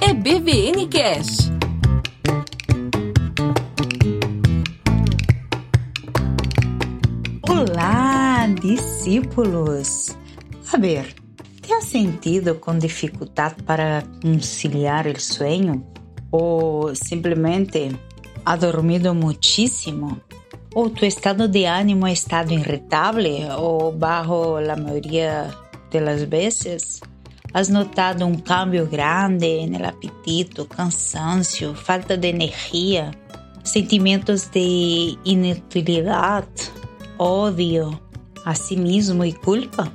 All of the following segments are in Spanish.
É BVN Cash. Olá, discípulos! A ver, ¿te has sentido con dificultad para conciliar el sueño? ¿O simplemente ha dormido muchísimo? ¿O tu estado de ánimo ha estado irritable o bajo la mayoría de las veces? ¿Has notado un cambio grande en el apetito, cansancio, falta de energía, sentimientos de inutilidad, odio a sí mismo y culpa?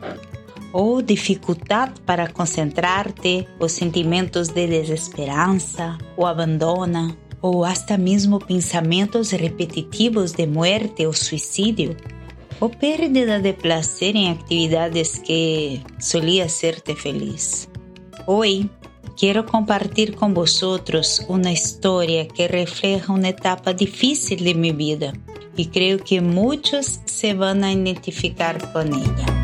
¿O dificultad para concentrarte o sentimientos de desesperanza o abandono? ou hasta mesmo pensamentos repetitivos de muerte ou suicídio, ou pérdida de prazer em atividades que solía hacerte feliz. Hoy quero compartilhar com vosotros uma história que refleja uma etapa difícil de minha vida e creio que muitos se vão a identificar com ela.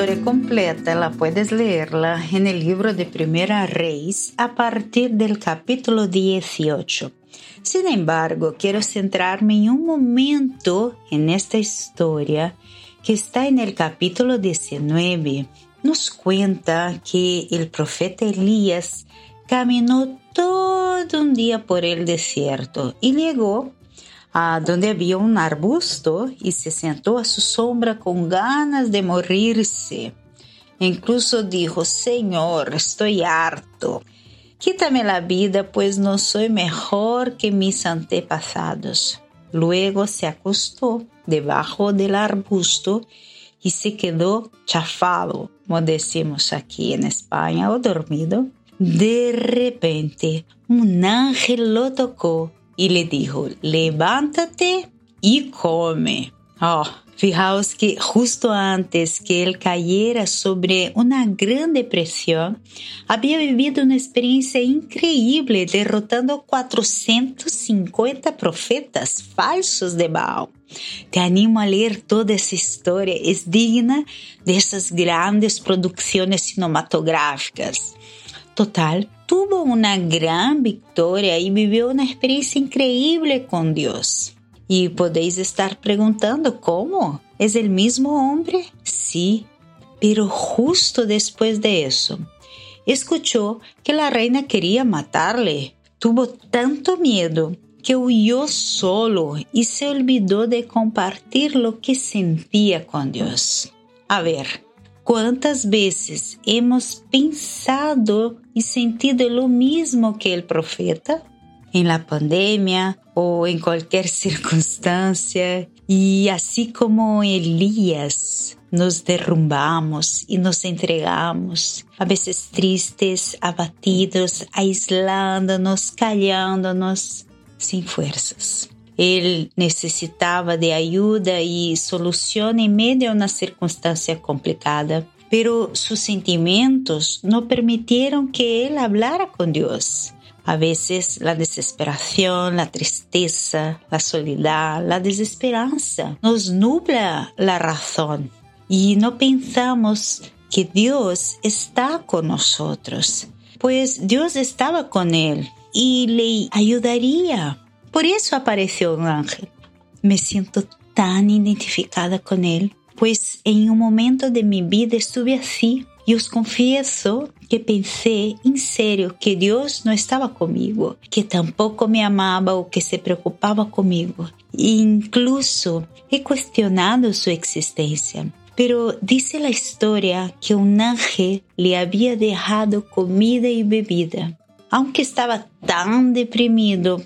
Historia completa la puedes leerla en el libro de Primera Reis a partir del capítulo 18. Sin embargo, quiero centrarme en un momento en esta historia que está en el capítulo 19. Nos cuenta que el profeta Elías caminó todo un día por el desierto y llegó a donde había un arbusto y se sentó a su sombra con ganas de morirse. Incluso dijo, Señor, estoy harto. Quítame la vida, pues no soy mejor que mis antepasados. Luego se acostó debajo del arbusto y se quedó chafado, como decimos aquí en España, o dormido. De repente, un ángel lo tocó y le dijo, levántate y come. Oh, fijaos que justo antes que él cayera sobre una gran depresión, había vivido una experiencia increíble derrotando 450 profetas falsos de Baal. Te animo a leer toda esa historia, es digna de esas grandes producciones cinematográficas. Total, tuvo una gran victoria y vivió una experiencia increíble con Dios. Y podéis estar preguntando, ¿cómo? ¿Es el mismo hombre? Sí, pero justo después de eso, escuchó que la reina quería matarle. Tuvo tanto miedo que huyó solo y se olvidó de compartir lo que sentía con Dios. A ver, ¿Cuántas veces hemos pensado y sentido lo mismo que el profeta? En la pandemia o en cualquier circunstancia. Y así como Elías, nos derrumbamos y nos entregamos, a veces tristes, abatidos, aislándonos, callándonos, sin fuerzas. Él necesitaba de ayuda y solución en medio de una circunstancia complicada, pero sus sentimientos no permitieron que él hablara con Dios. A veces la desesperación, la tristeza, la soledad, la desesperanza nos nubla la razón. Y no pensamos que Dios está con nosotros, pues Dios estaba con él y le ayudaría por eso apareció un ángel. Me siento tan identificada con él, pues en un momento de mi vida estuve así y os confieso que pensé en serio que Dios no estaba conmigo, que tampoco me amaba o que se preocupaba conmigo. incluso he cuestionado su existencia. Pero dice la historia que un ángel le había dejado comida y bebida. Aunque estaba tan deprimido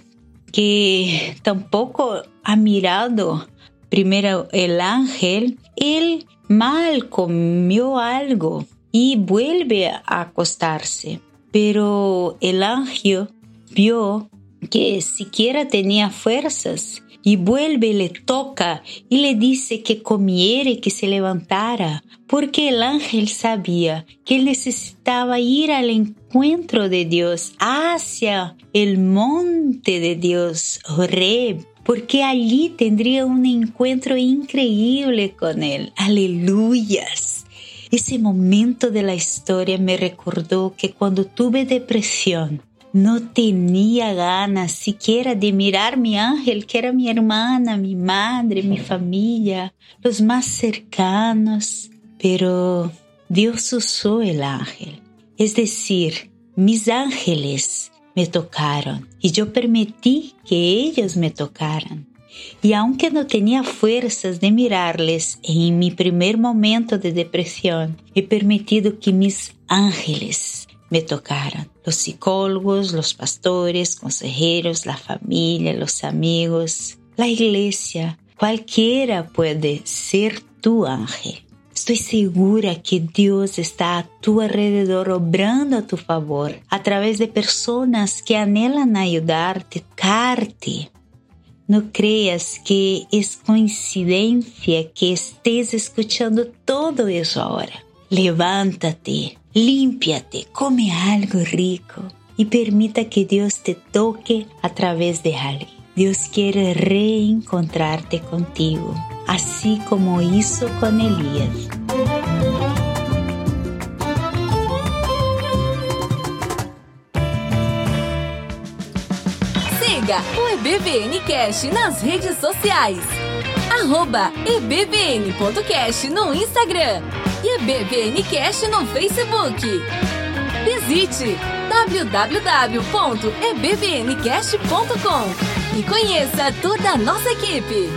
que tampoco ha mirado primero el ángel, él mal comió algo y vuelve a acostarse. Pero el ángel vio que siquiera tenía fuerzas, y vuelve y le toca y le dice que comiera y que se levantara, porque el ángel sabía que él necesitaba ir al encuentro de Dios hacia el monte de Dios, Horeb, porque allí tendría un encuentro increíble con Él. Aleluyas. Ese momento de la historia me recordó que cuando tuve depresión, no tenía ganas siquiera de mirar mi ángel, que era mi hermana, mi madre, mi familia, los más cercanos. Pero Dios usó el ángel. Es decir, mis ángeles me tocaron y yo permití que ellos me tocaran. Y aunque no tenía fuerzas de mirarles en mi primer momento de depresión, he permitido que mis ángeles me tocaran. Los psicólogos, los pastores, consejeros, la familia, los amigos, la iglesia, cualquiera puede ser tu ángel. Estoy segura que Dios está a tu alrededor obrando a tu favor a través de personas que anhelan ayudarte, tocarte. No creas que es coincidencia que estés escuchando todo eso ahora. Levántate, límpiate, come algo rico y permita que Dios te toque a través de alguien. Dios quiere reencontrarte contigo, así como hizo con Elías. Siga o EBVN Cash nas redes sociais. Arroba ebvn.cash no Instagram e BVN Cash no Facebook. Visite www.ebvncast.com e conheça toda a nossa equipe.